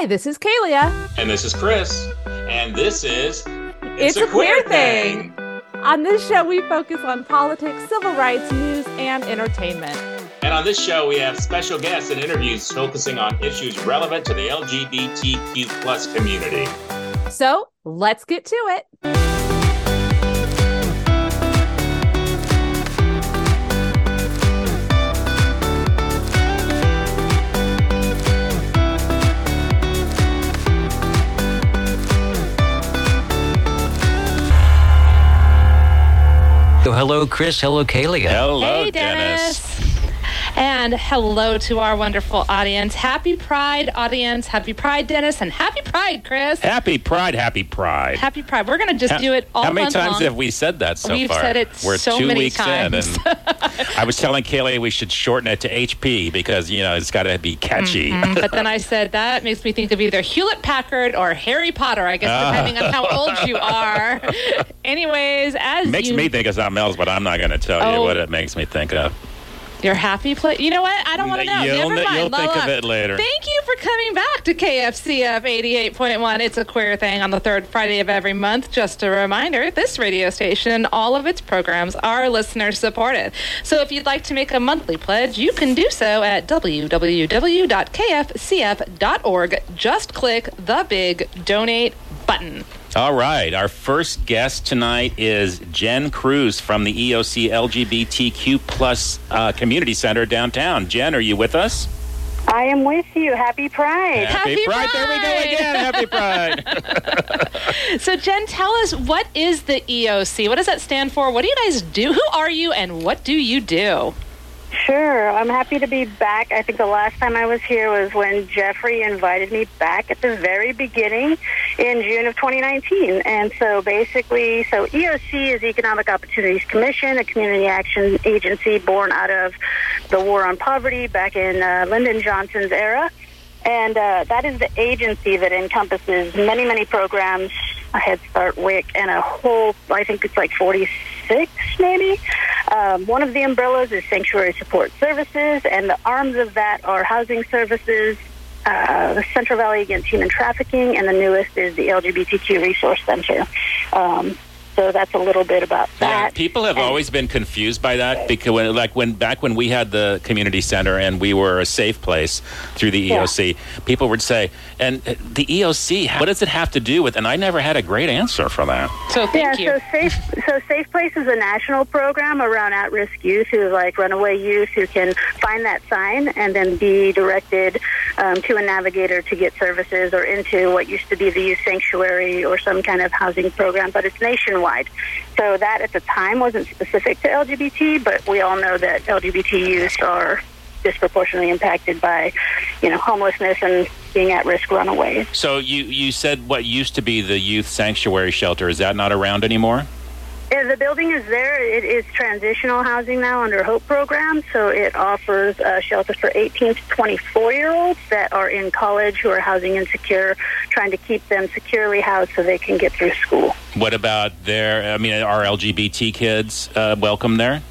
Hi, this is Kalia. And this is Chris. And this is It's, a, queer, thing. On this show, we focus on politics, civil rights, news, and entertainment. And on this show, we have special guests and interviews focusing on issues relevant to the LGBTQ plus community. So let's get to it. Hello, Chris. Hello, Kalia. Hello, Hey, Dennis. And hello to our wonderful audience. Happy Pride, audience. Happy Pride, Dennis. And happy Pride, Chris. Happy Pride, happy Pride. Happy Pride. We're going to just do it all How many times long. have we said that so We've far? said it We're so two many weeks times. in, and I was telling Kaylee we should shorten it to HP because you know it's got to be catchy. Mm, but then I said that makes me think of either Hewlett Packard or Harry Potter, I guess, Ah. depending on how old you are. Anyways, as Makes you, me think of something else, but I'm not going to tell you Oh. what it makes me think of. You're happy play. You know what? I don't want to know. You'll Never mind. you'll think of it later. Thank you for coming back to KFCF 88.1. It's a queer thing on the third Friday of every month. Just a reminder, this radio station and all of its programs are listener supported. So if you'd like to make a monthly pledge, you can do so at www.kfcf.org. Just click the big donate button. All right. Our first guest tonight is Jen Cruz from the EOC LGBTQ plus uh, Community Center downtown. Jen, are you with us? I am with you. Happy Pride. Happy Pride. There we go again. Happy Pride. So, Jen, tell us what is the EOC? What does that stand for? What do you guys do? Who are you and what do you do? Sure. I'm happy to be back. I think the last time I was here was when Jeffrey invited me back at the very beginning in June of 2019. And so basically, so EOC is Economic Opportunities Commission, a community action agency born out of the war on poverty back in uh, Lyndon Johnson's era. And uh, that is the agency that encompasses many, many programs, Head Start, WIC, and a whole, I think it's like 46 maybe. Um, one of the umbrellas is Sanctuary Support Services, and the arms of that are housing services, uh, the Central Valley Against Human Trafficking, and the newest is the LGBTQ Resource Center. Um, so that's a little bit about Yeah, that. people have And- always been confused by that because, when, like, when back when we had the community center and we were a safe place through the Yeah. EOC, people would say, "And uh, the EOC, what does it have to do with?" And I never had a great answer for that. So, thank yeah, you. so Safe so Safe Place is a national program around at-risk youth who like runaway youth who can find that sign and then be directed um, to a navigator to get services or into what used to be the youth sanctuary or some kind of housing program, but it's nationwide. So that at the time wasn't specific to LGBT, but we all know that LGBT youth are disproportionately impacted by, you know, homelessness and being at-risk runaways. So you you said what used to be the youth sanctuary shelter is that not around anymore? Yeah, the building is there. It is transitional housing now under HOPE program, so it offers uh, shelter for 18 to 24 year olds that are in college who are housing insecure, trying to keep them securely housed so they can get through school. What about their? I mean, are LGBT kids uh, welcome there?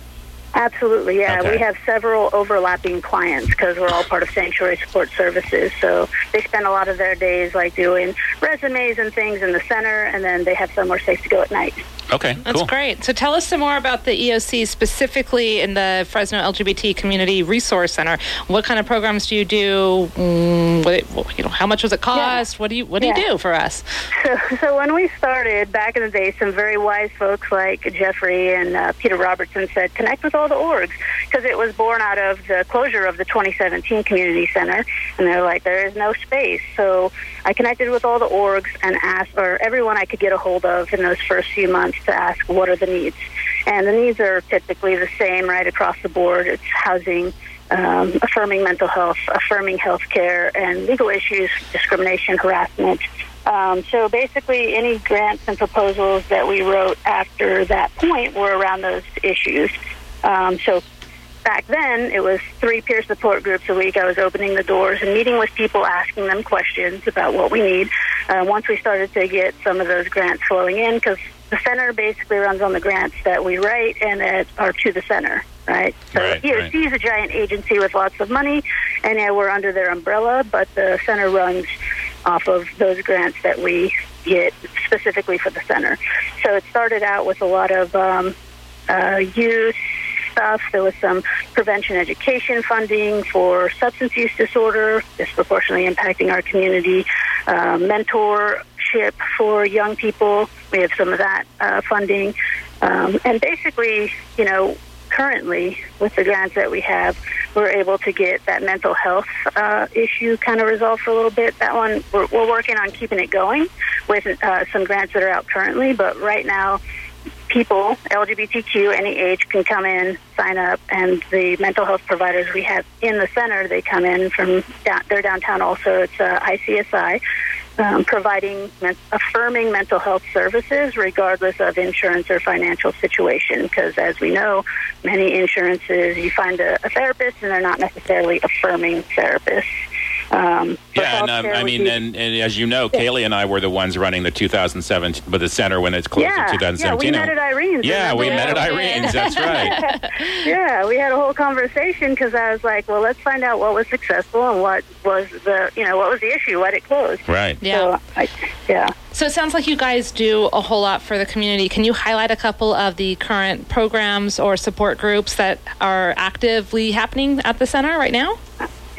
Absolutely, yeah. Okay. We have several overlapping clients because we're all part of Sanctuary Support Services. So they spend a lot of their days like doing resumes and things in the center, and then they have somewhere safe to go at night. Okay, That's cool. great. So tell us some more about the EOC specifically in the Fresno LGBT Community Resource Center. What kind of programs do you do? Mm, what, you know, how much does it cost? What do you What do Yeah. you do for us? So, so when we started back in the day, some very wise folks like Jeffrey and uh, Peter Robertson said, connect with all the orgs because it was born out of the closure of the 2017 community center, and they're like, there is no space. So I connected with all the orgs and asked, or everyone I could get a hold of in those first few months to ask what are the needs, and the needs are typically the same right across the board. It's housing. Um, affirming mental health, affirming health care, and legal issues, discrimination, harassment, um, so basically, any grants and proposals that we wrote after that point were around those issues. Um, so back then, it was three peer support groups a week. I was opening the doors and meeting with people, asking them questions about what we need. Uh, once we started to get some of those grants flowing in, because the center basically runs on the grants that we write and that are to the center, right? So Right, EOC right. is a giant agency with lots of money, and yeah, we're under their umbrella, but the center runs off of those grants that we get specifically for the center. So it started out with a lot of um, uh, youth stuff. There was some prevention education funding for substance use disorder, disproportionately impacting our community, uh, for young people. We have some of that uh, funding. Um, and basically, you know, currently with the grants that we have, we're able to get that mental health uh, issue kind of resolved for a little bit. That one, we're, we're working on keeping it going with uh, some grants that are out currently, but right now, people, LGBTQ, any age, can come in, sign up, and the mental health providers we have in the center, they come in from down, they're downtown also. It's uh, ICSI, um, providing men- affirming mental health services regardless of insurance or financial situation. Because as we know, many insurances, you find a, a therapist and they're not necessarily affirming therapists. Um, Yeah, and um, I mean, be- and, and as you know, Kaylee and I were the ones running the 2007, but the center when it's closed yeah, in 2017. yeah, we met at Irene's. Yeah, we remember? met at Yeah, we did. Irene's. That's right. Yeah, we had a whole conversation because I was like, well, let's find out what was successful and what was the, you know, what was the issue, what it closed. Right. Yeah. So, I, yeah. So it sounds like you guys do a whole lot for the community. Can you highlight a couple of the current programs or support groups that are actively happening at the center right now?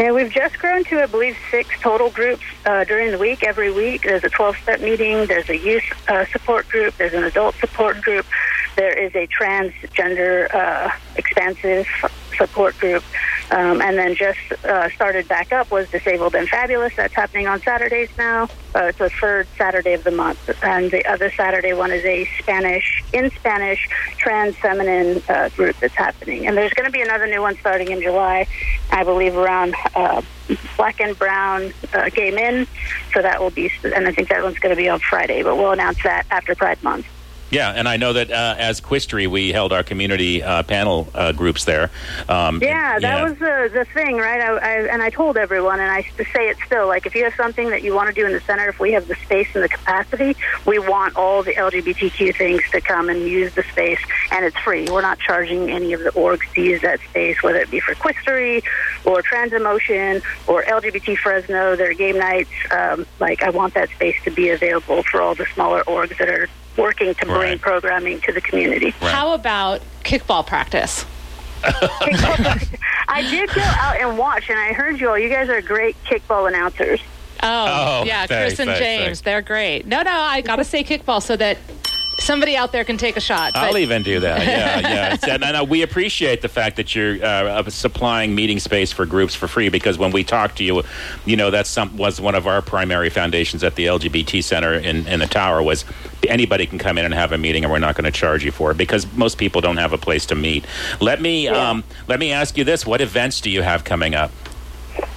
And we've just grown to, I believe, six total groups uh, during the week. Every week, there's a 12-step meeting. There's a youth uh, support group. There's an adult support group. There is a transgender uh, expansive support group. Um, and then just uh, started back up was Disabled and Fabulous. That's happening on Saturdays now. Uh, it's the third Saturday of the month. And the other Saturday one is a Spanish, in Spanish, trans feminine uh, group that's happening. And there's going to be another new one starting in July, I believe, around uh, black and brown uh, gay men. So that will be, and I think that one's going to be on Friday, but we'll announce that after Pride Month. Yeah, and I know that uh, as Quistry, we held our community uh, panel uh, groups there. Um, Yeah, and- that was the the thing, right? I, I, and I told everyone, and I say it still. Like, if you have something that you want to do in the center, if we have the space and the capacity, we want all the LGBTQ things to come and use the space, and it's free. We're not charging any of the orgs to use that space, whether it be for Quistery or Trans Emotion or LGBT Fresno, their game nights. Um, like, I want that space to be available for all the smaller orgs that are working to bring Right. programming to the community. Right. How about kickball practice? I did go out and watch, and I heard you all. You guys are great kickball announcers. Oh, Oh, yeah, thanks, Chris and thanks, James. thanks. They're great. No, no, I got to say kickball so that somebody out there can take a shot. I'll But- even do that. Yeah, yeah. And, and, uh, we appreciate the fact that you're uh, supplying meeting space for groups for free because when we talked to you, you know, that's some was one of our primary foundations at the LGBT Center in, in the tower was anybody can come in and have a meeting and we're not going to charge you for it because most people don't have a place to meet. Let me um, let me ask you this: What events do you have coming up?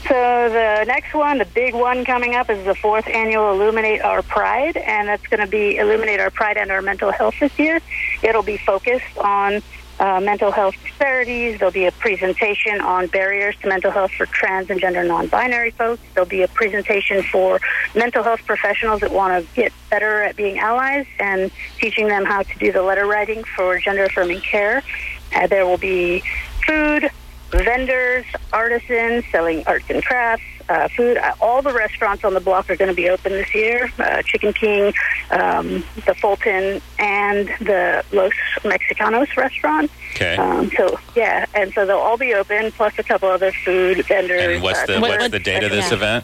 So the next one, the big one coming up, is the fourth annual Illuminate Our Pride, and that's going to be Illuminate Our Pride and Our Mental Health this year. It'll be focused on uh, mental health disparities. There'll be a presentation on barriers to mental health for trans and gender non-binary folks. There'll be a presentation for mental health professionals that want to get better at being allies and teaching them how to do the letter writing for gender-affirming care. Uh, there will be food, vendors, artisans selling arts and crafts, uh, food. Uh, all the restaurants on the block are going to be open this year. Uh, Chicken King, um, the Fulton, and the Los Mexicanos restaurant. Okay. Um, so yeah, and so they'll all be open, plus a couple other food vendors. And what's uh, the What- what's the date of this event?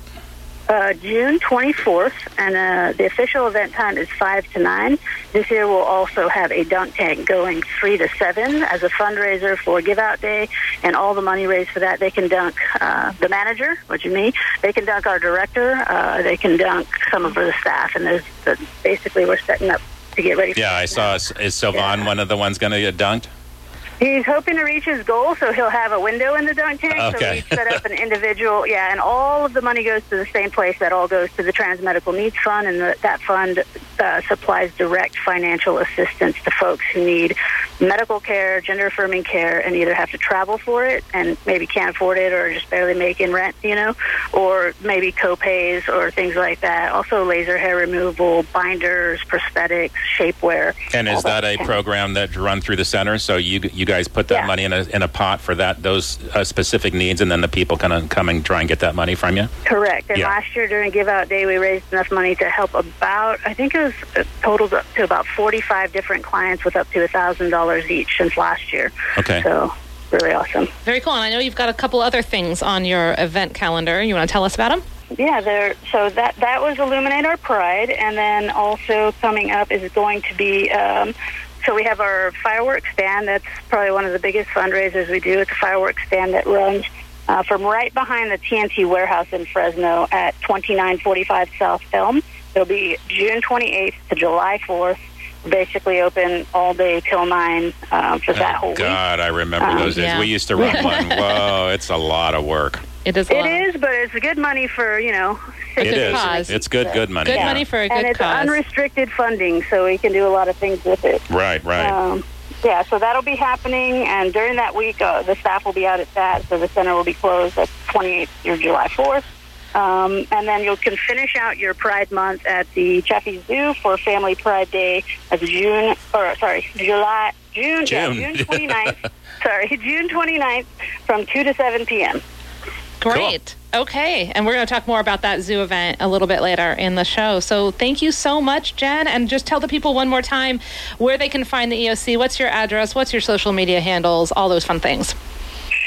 Uh, June 24th, and uh, the official event time is 5 to 9. This year we'll also have a dunk tank going 3 to 7 as a fundraiser for Give Out Day, and all the money raised for that, they can dunk uh, the manager, which is me, they can dunk our director, uh, they can dunk some of the staff, and there's, uh, basically we're setting up to get ready for Yeah, I saw. Is Sylvan Yeah. one of the ones going to get dunked? He's hoping to reach his goal, so he'll have a window in the dunk tank. So Okay. we set up an individual, yeah, and all of the money goes to the same place. That all goes to the Trans Medical Needs Fund, and the, that fund uh, supplies direct financial assistance to folks who need medical care, gender affirming care, and either have to travel for it and maybe can't afford it or just barely making rent, you know, or maybe co-pays or things like that. Also, laser hair removal, binders, prosthetics, shapewear. And is all that a program that run through the center? So you you guys put that Yeah. money in a in a pot for that those uh, specific needs, and then the people kind of come and try and get that money from you. Correct. And Yeah. last year during Give Out Day, we raised enough money to help about, I think it was uh, totaled up to about 45 different clients with up to $1,000 each since last year. Okay. So, really awesome. Very cool. And I know you've got a couple other things on your event calendar. You want to tell us about them? Yeah, there. So that that was Illuminate Our Pride, and then also coming up is going to be. Um, so we have our fireworks stand. That's probably one of the biggest fundraisers we do. It's a fireworks stand that runs uh, from right behind the TNT warehouse in Fresno at 2945 South Elm. It'll be June 28th to July 4th. Basically open all day till nine uh, for that whole oh, week. God, I remember Um, those days. yeah. We used to run one. Whoa, it's a lot of work. It is. A It lot. is, but it's good money for you know. A It good is. cause. It's good, good money. Good yeah. money for a good cause. and it's cause. unrestricted funding, so we can do a lot of things with it. Right, right. Um, yeah, so that'll be happening, and during that week, uh, the staff will be out at that, so the center will be closed at 28th through July 4th. Um, and then you can finish out your Pride Month at the Chaffee Zoo for Family Pride Day of June, or sorry, July, June, June. Yeah, June 29th. sorry, June 29th from 2 to 7 p.m. Great. Okay. And we're going to talk more about that zoo event a little bit later in the show. So thank you so much, Jen. And just tell the people one more time where they can find the EOC. What's your address? What's your social media handles? All those fun things.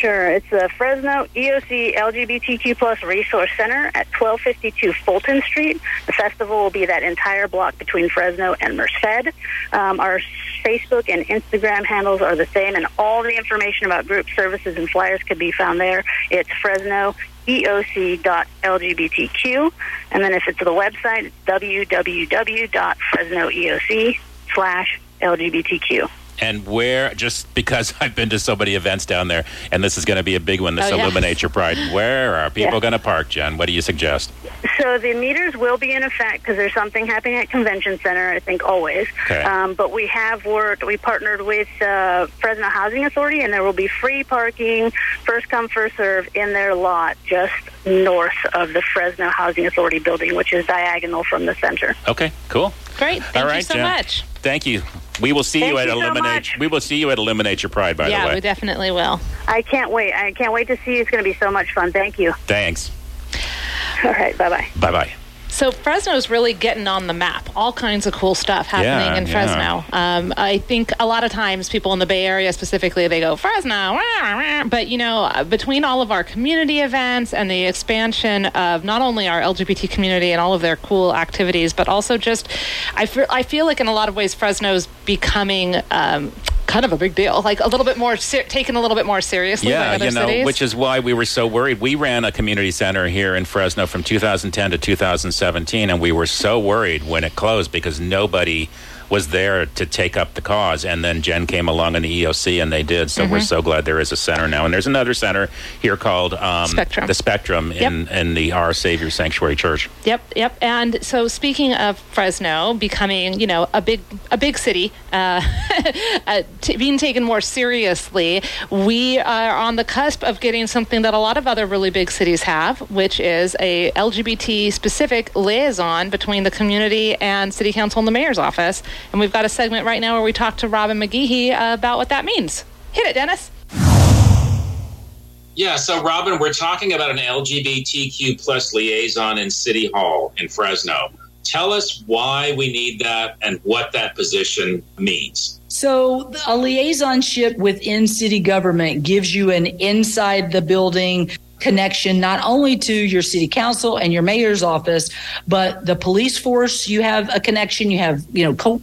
Sure. It's the Fresno EOC LGBTQ plus Resource Center at 1252 Fulton Street. The festival will be that entire block between Fresno and Merced. Um, our Facebook and Instagram handles are the same, and all the information about group services and flyers could be found there. It's Fresno EOC.LGBTQ. And then if it's the website, it's www.fresnoeoc slash LGBTQ. And where, just because I've been to so many events down there, and this is going to be a big one, this Oh, yeah. Illuminate Your Pride, where are people Yeah. going to park, Jen? What do you suggest? So the meters will be in effect because there's something happening at Convention Center, I think always. Okay. Um, but we have worked, we partnered with uh, Fresno Housing Authority, and there will be free parking, first come, first serve, in their lot just north of the Fresno Housing Authority building, which is diagonal from the center. Okay, cool. Great. Thank All you so Jen. much. Thank you. We will see Thank you at you so we will see you at Illuminate Your Pride. By yeah, the way, yeah, we definitely will. I can't wait. I can't wait to see you. It's going to be so much fun. Thank you. thanks. All right. Bye bye. Bye bye. So Fresno's really getting on the map. All kinds of cool stuff happening Yeah, in yeah. Fresno. Um, I think a lot of times people in the Bay Area specifically they go Fresno, wah, wah." but you know uh, between all of our community events and the expansion of not only our LGBT community and all of their cool activities, but also just I feel I feel like in a lot of ways Fresno's becoming. Um, Kind of a big deal, like a little bit more ser- taken a little bit more seriously Yeah, you know, cities. which is why we were so worried. We ran a community center here in Fresno from 2010 to 2017, and we were so worried when it closed because nobody was there to take up the cause. And then Jen came along in the EOC, and they did. So Mm-hmm. we're so glad there is a center now. And there's another center here called um, Spectrum. the Spectrum in, in the Our Savior Sanctuary Church. Yep, yep. And so, speaking of Fresno becoming, you know, a big, a big city, uh, uh, t- being taken more seriously, we are on the cusp of getting something that a lot of other really big cities have, which is a LGBT specific liaison between the community and city council and the mayor's office. And we've got a segment right now where we talk to Robin McGehee uh, about what that means. Hit it, Dennis. Yeah, so Robin, we're talking about an LGBTQ plus liaison in City Hall in Fresno. Tell us why we need that and what that position means. So, a liaisonship within city government gives you an inside the building connection not only to your city council and your mayor's office but the police force you have a connection you have you know code,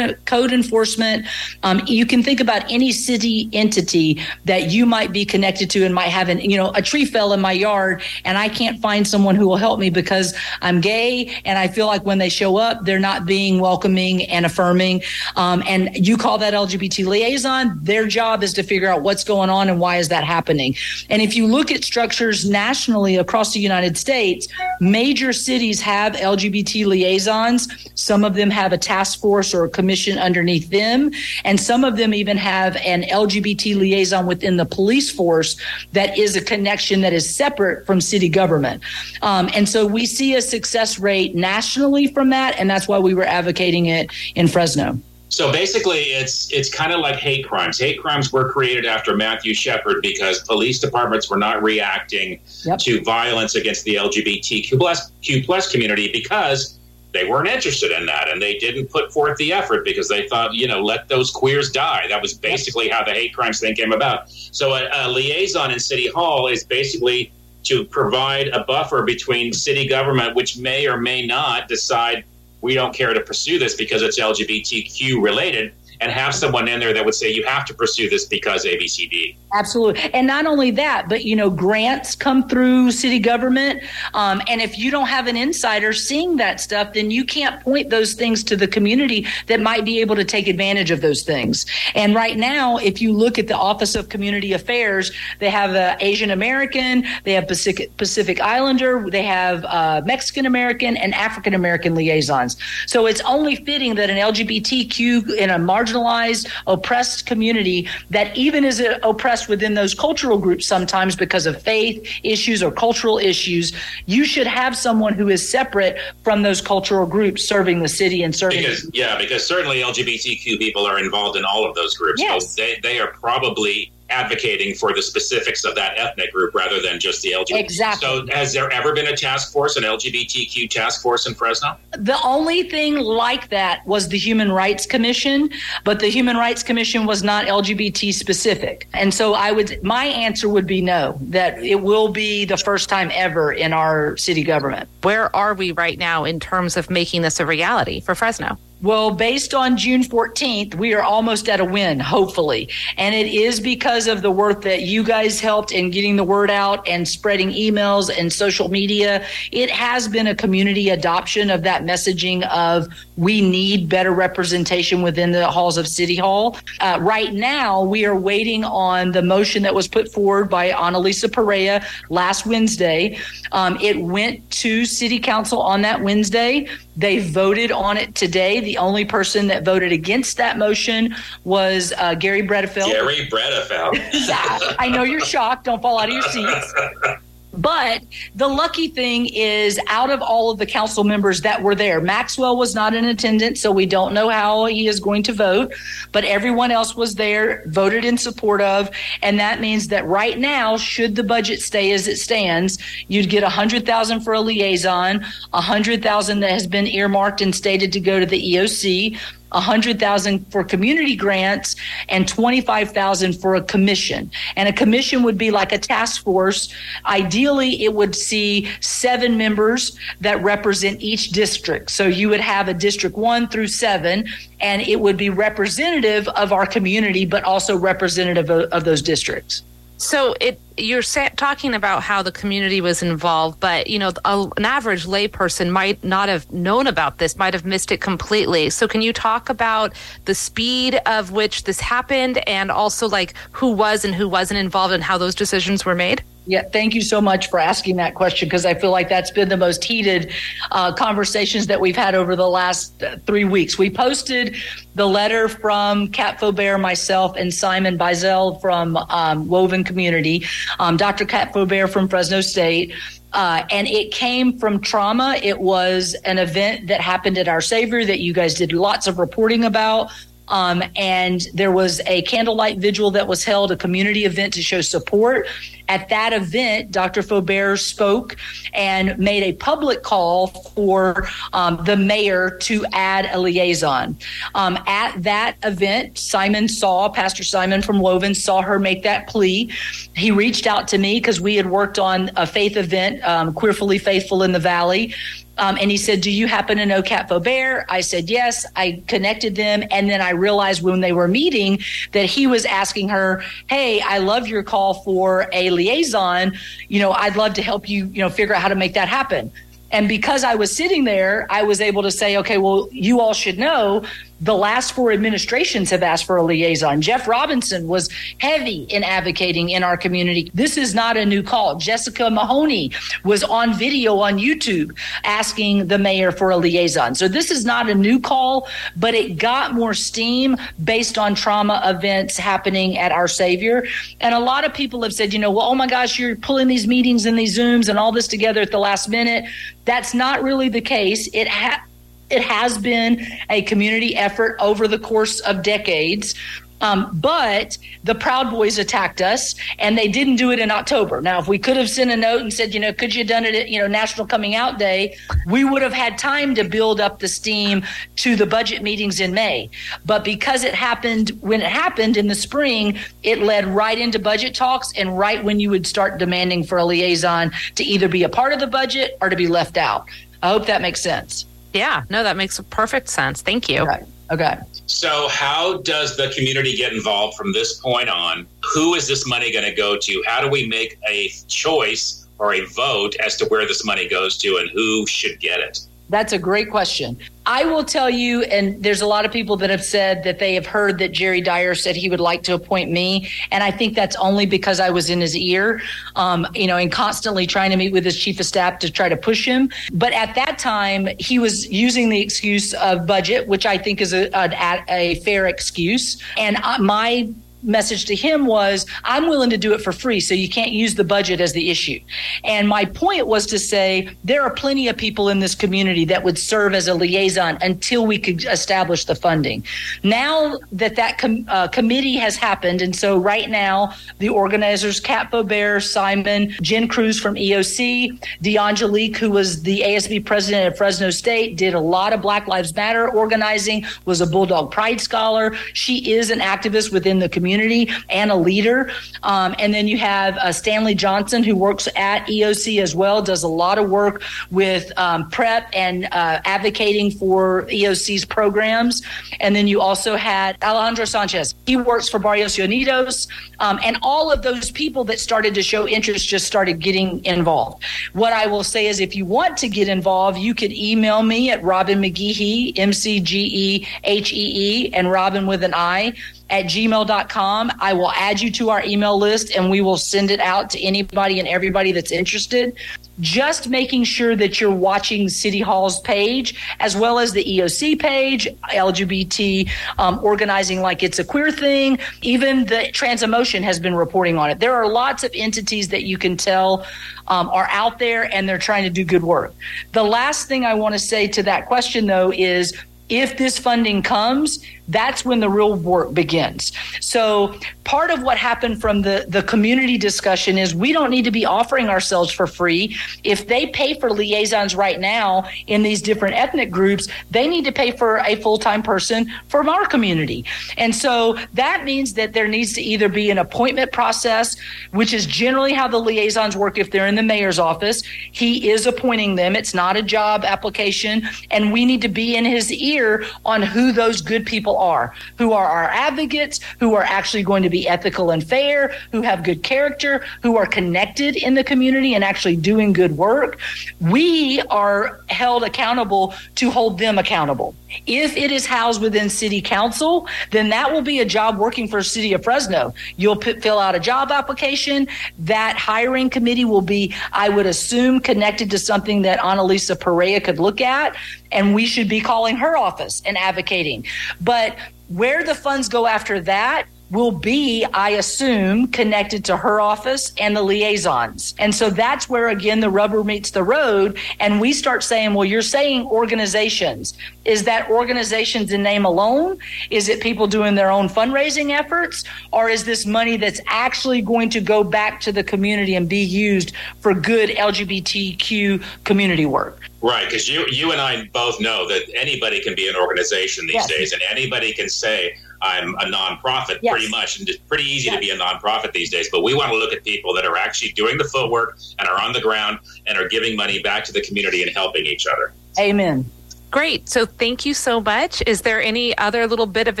code enforcement. Um, you can think about any city entity that you might be connected to and might have an you know a tree fell in my yard and i can't find someone who will help me because i'm gay and i feel like when they show up they're not being welcoming and affirming. Um, and you call that lgbt liaison their job is to figure out what's going on and why is that happening. And if you look at structures nationally across the United States, major cities have LGBT liaisons. Some of them have a task force or a commission underneath them, and some of them even have an LGBT liaison within the police force that is a connection that is separate from city government. Um, and so we see a success rate nationally from that, and that's why we were advocating it in Fresno. So basically, it's it's kind of like hate crimes. Hate crimes were created after Matthew Shepard because police departments were not reacting yep. to violence against the LGBTQ plus Q plus community because they weren't interested in that and they didn't put forth the effort because they thought, you know, let those queers die. That was basically how the hate crimes thing came about. So a, a liaison in City Hall is basically to provide a buffer between city government, which may or may not decide we don't care to pursue this because it's LGBTQ related and have someone in there that would say you have to pursue this because ABCD. Absolutely. And not only that, but you know, grants come through city government. Um, and if you don't have an insider seeing that stuff, then you can't point those things to the community that might be able to take advantage of those things. And right now, if you look at the Office of Community Affairs, they have uh, Asian American, they have Pacific, Pacific Islander, they have uh, Mexican American and African American liaisons. So it's only fitting that an LGBTQ in a marginal marginalized, oppressed community that even is oppressed within those cultural groups sometimes because of faith issues or cultural issues, you should have someone who is separate from those cultural groups serving the city and serving. Because, yeah, because certainly LGBTQ people are involved in all of those groups. Yes. So they, they are probably advocating for the specifics of that ethnic group rather than just the LGBT. Exactly. So, has there ever been a task force, an LGBTQ task force in Fresno? The only thing like that was the Human Rights Commission, but the Human Rights Commission was not LGBT specific. And so, I would, my answer would be no, that it will be the first time ever in our city government. Where are we right now in terms of making this a reality for Fresno? Well, based on June 14th, we are almost at a win, hopefully. And it is because of the work that you guys helped in getting the word out and spreading emails and social media. It has been a community adoption of that messaging of we need better representation within the halls of City Hall. Uh, right now, we are waiting on the motion that was put forward by Annalisa Perea last Wednesday. Um, it went to City Council on that Wednesday. They voted on it today. The only person that voted against that motion was uh, Garry Bredefeld. Garry Bredefeld. yeah, I know you're shocked. Don't fall out of your seats. But the lucky thing is, out of all of the council members that were there, Maxwell was not in attendance, so we don't know how he is going to vote. But everyone else was there, voted in support of, and that means that right now, should the budget stay as it stands, you'd get a hundred thousand for a liaison, a hundred thousand that has been earmarked and stated to go to the EOC 100,000 for community grants and 25,000 for a commission. And a commission would be like a task force. Ideally, it would see seven members that represent each district. So you would have a district 1 through 7 and it would be representative of our community but also representative of, of those districts. So it you're talking about how the community was involved, but you know, a, an average layperson might not have known about this, might have missed it completely. So can you talk about the speed of which this happened, and also like who was and who wasn't involved, and how those decisions were made? Yeah, thank you so much for asking that question because I feel like that's been the most heated uh, conversations that we've had over the last uh, three weeks. We posted the letter from Kat Faubert, myself, and Simon Bizel from um, Woven Community, um, Dr. Kat Faubert from Fresno State. Uh, and it came from trauma. It was an event that happened at Our Savior that you guys did lots of reporting about. Um, and there was a candlelight vigil that was held, a community event to show support. At that event, Dr. Faubert spoke and made a public call for um, the mayor to add a liaison. Um, at that event, Simon saw, Pastor Simon from Woven saw her make that plea. He reached out to me because we had worked on a faith event, um, Queerfully Faithful in the Valley. Um, and he said, Do you happen to know Kat Faubert? I said, Yes. I connected them. And then I realized when they were meeting that he was asking her, Hey, I love your call for a liaison. You know, I'd love to help you, you know, figure out how to make that happen. And because I was sitting there, I was able to say, okay, well, you all should know the last four administrations have asked for a liaison. Jeff Robinson was heavy in advocating in our community. This is not a new call. Jessica Mahoney was on video on YouTube asking the mayor for a liaison. So this is not a new call, but it got more steam based on trauma events happening at Our Savior. And a lot of people have said, you know, well, oh my gosh, you're pulling these meetings and these Zooms and all this together at the last minute. That's not really the case. It ha- it has been a community effort over the course of decades. Um, but the Proud Boys attacked us, and they didn't do it in October. Now, if we could have sent a note and said, you know, could you have done it at you know National Coming Out Day, we would have had time to build up the steam to the budget meetings in May. But because it happened when it happened in the spring, it led right into budget talks, and right when you would start demanding for a liaison to either be a part of the budget or to be left out. I hope that makes sense. Yeah, no, that makes perfect sense. Thank you. Okay. Okay. So, how does the community get involved from this point on? Who is this money going to go to? How do we make a choice or a vote as to where this money goes to and who should get it? That's a great question. I will tell you, and there's a lot of people that have said that they have heard that Jerry Dyer said he would like to appoint me. And I think that's only because I was in his ear, um, you know, and constantly trying to meet with his chief of staff to try to push him. But at that time, he was using the excuse of budget, which I think is a, a, a fair excuse. And my message to him was I'm willing to do it for free, so you can't use the budget as the issue. And my point was to say there are plenty of people in this community that would serve as a liaison until we could establish the funding. Now that that com- uh, committee has happened, and so right now the organizers, Kat Bear, Simon, Jen Cruz from EOC, DeAngelique, who was the ASB president at Fresno State, did a lot of Black Lives Matter organizing, was a Bulldog Pride scholar. She is an activist within the community community and a leader. Um, and then you have uh, Stanley Johnson, who works at EOC as well, does a lot of work with um, PrEP and uh, advocating for EOC's programs. And then you also had Alejandro Sanchez. He works for Barrios Unidos. Um, and all of those people that started to show interest just started getting involved. What I will say is if you want to get involved, you could email me at Robin McGehee, M C G E H E E, and Robin with an I at gmail.com. I will add you to our email list and we will send it out to anybody and everybody that's interested. Just making sure that you're watching City Hall's page as well as the EOC page, LGBT um, organizing like it's a queer thing. Even the Trans Emotion has been reporting on it. There are lots of entities that you can tell um, are out there and they're trying to do good work. The last thing I want to say to that question, though, is if this funding comes, that's when the real work begins. So part of what happened from the, the community discussion is we don't need to be offering ourselves for free. If they pay for liaisons right now in these different ethnic groups, they need to pay for a full-time person from our community. And so that means that there needs to either be an appointment process, which is generally how the liaisons work if they're in the mayor's office. He is appointing them. It's not a job application. And we need to be in his ear on who those good people people are, who are our advocates, who are actually going to be ethical and fair, who have good character, who are connected in the community and actually doing good work. We are held accountable to hold them accountable. If it is housed within city council, then that will be a job working for city of Fresno. You'll p- fill out a job application. That hiring committee will be, I would assume, connected to something that Annalisa Perea could look at. And we should be calling her office and advocating. But where the funds go after that will be, I assume, connected to her office and the liaisons. And so that's where, again, the rubber meets the road. And we start saying, well, you're saying organizations. Is that organizations in name alone? Is it people doing their own fundraising efforts? Or is this money that's actually going to go back to the community and be used for good LGBTQ community work? Right, because you you and I both know that anybody can be an organization these yes. days, and anybody can say I'm a nonprofit yes. pretty much, and it's pretty easy yes. to be a nonprofit these days. But we want to look at people that are actually doing the footwork and are on the ground and are giving money back to the community and helping each other. Amen. Great. So thank you so much. Is there any other little bit of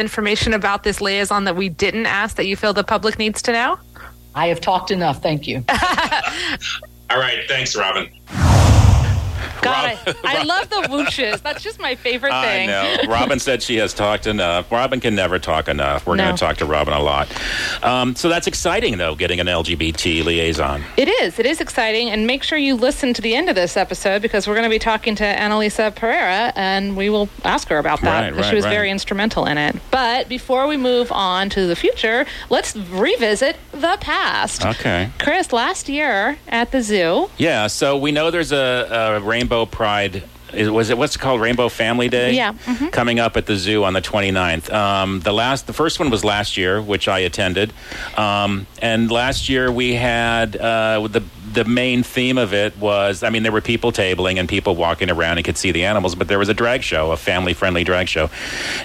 information about this liaison that we didn't ask that you feel the public needs to know? I have talked enough. Thank you. All right. Thanks, Robin. God, I, I love the whooshes. That's just my favorite thing. I know. Robin said she has talked enough. Robin can never talk enough. We're no. going to talk to Robin a lot. Um, so that's exciting, though, getting an LGBT liaison. It is. It is exciting. And make sure you listen to the end of this episode because we're going to be talking to Annalisa Perea and we will ask her about that. Right, right, she was right. very instrumental in it. But before we move on to the future, let's revisit the past. Okay. Chris, last year at the zoo. Yeah, so we know there's a, a Rainbow Pride was it what's it called Rainbow Family Day? Yeah, mm-hmm. coming up at the zoo on the 29th. Um, the last, the first one was last year, which I attended, um, and last year we had uh, the the main theme of it was I mean there were people tabling and people walking around and could see the animals, but there was a drag show, a family friendly drag show,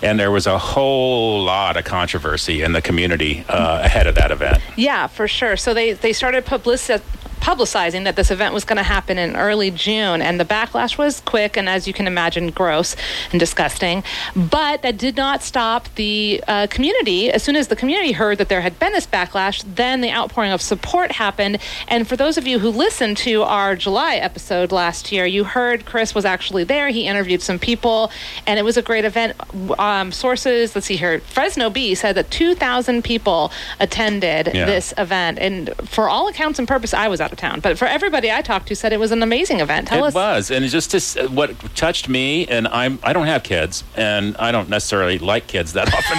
and there was a whole lot of controversy in the community uh, ahead of that event. Yeah, for sure. So they they started publicity publicizing that this event was going to happen in early June, and the backlash was quick and, as you can imagine, gross and disgusting. But that did not stop the uh, community. As soon as the community heard that there had been this backlash, then the outpouring of support happened. And for those of you who listened to our July episode last year, you heard Chris was actually there. He interviewed some people, and it was a great event. Um, sources, let's see here, Fresno Bee said that 2,000 people attended Yeah. this event, and for all accounts and purpose, I was out of town. But for everybody I talked to, said it was an amazing event. Tell it us. was, and it just to, uh, what touched me, and I'm I don't have kids, and I don't necessarily like kids that often,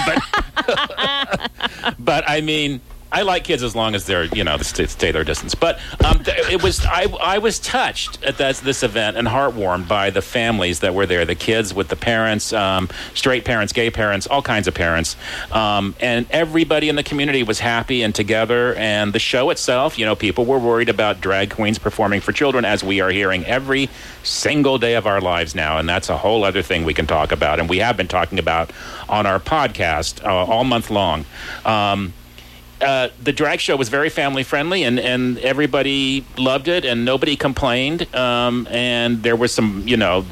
but but I mean. I like kids as long as they're, you know, stay, their distance. But um, it was, I, I was touched at that, this event and heartwarmed by the families that were there, the kids with the parents, um, straight parents, gay parents, all kinds of parents, um, and everybody in the community was happy and together. And the show itself, you know, people were worried about drag queens performing for children, as we are hearing every single day of our lives now, and that's a whole other thing we can talk about, and we have been talking about on our podcast uh, all month long. Um, uh, the drag show was very family friendly and, and everybody loved it and nobody complained. Um, and there were some, you know,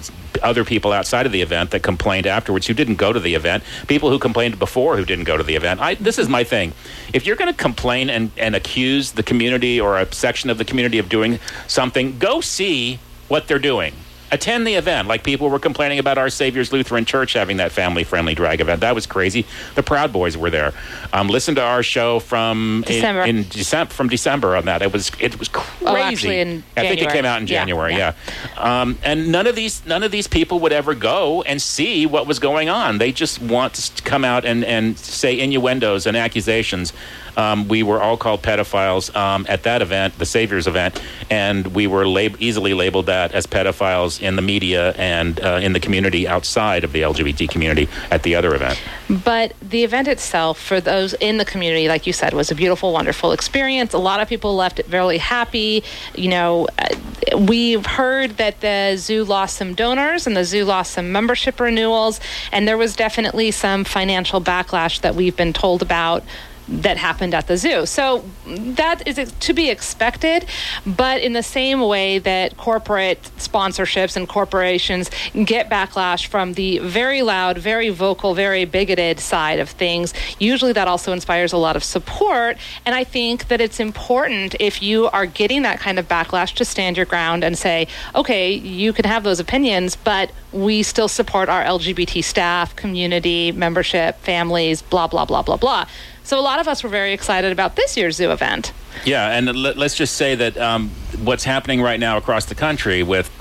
other people outside of the event that complained afterwards who didn't go to the event. People who complained before who didn't go to the event. I, this is my thing. If you're going to complain and, and accuse the community or a section of the community of doing something, go see what they're doing. Attend the event, like people were complaining about Our Savior's Lutheran Church having that family-friendly drag event. That was crazy. The Proud Boys were there. Um, listen to our show from December. in, in December from December on that. It was it was crazy. Oh, actually in I think it came out in January. yeah. Yeah. Um, and none of these none of these people would ever go and see what was going on. They just want to come out and and say innuendos and accusations. Um, we were all called pedophiles um, at that event, the Saviors event, and we were lab- easily labeled that as pedophiles in the media and uh, in the community outside of the LGBT community at the other event. But the event itself, for those in the community, like you said, was a beautiful, wonderful experience. A lot of people left it very happy. You know, uh, we've heard that the zoo lost some donors and the zoo lost some membership renewals, and there was definitely some financial backlash that we've been told about that happened at the zoo. So that is to be expected, but in the same way that corporate sponsorships and corporations get backlash from the very loud, very vocal, very bigoted side of things, usually that also inspires a lot of support. And I think that it's important if you are getting that kind of backlash to stand your ground and say, okay, you can have those opinions, but we still support our LGBT staff, community, membership, families, blah, blah, blah, blah, blah. So a lot of us were very excited about this year's zoo event. Yeah, and let, us just say that um, what's happening right now across the country with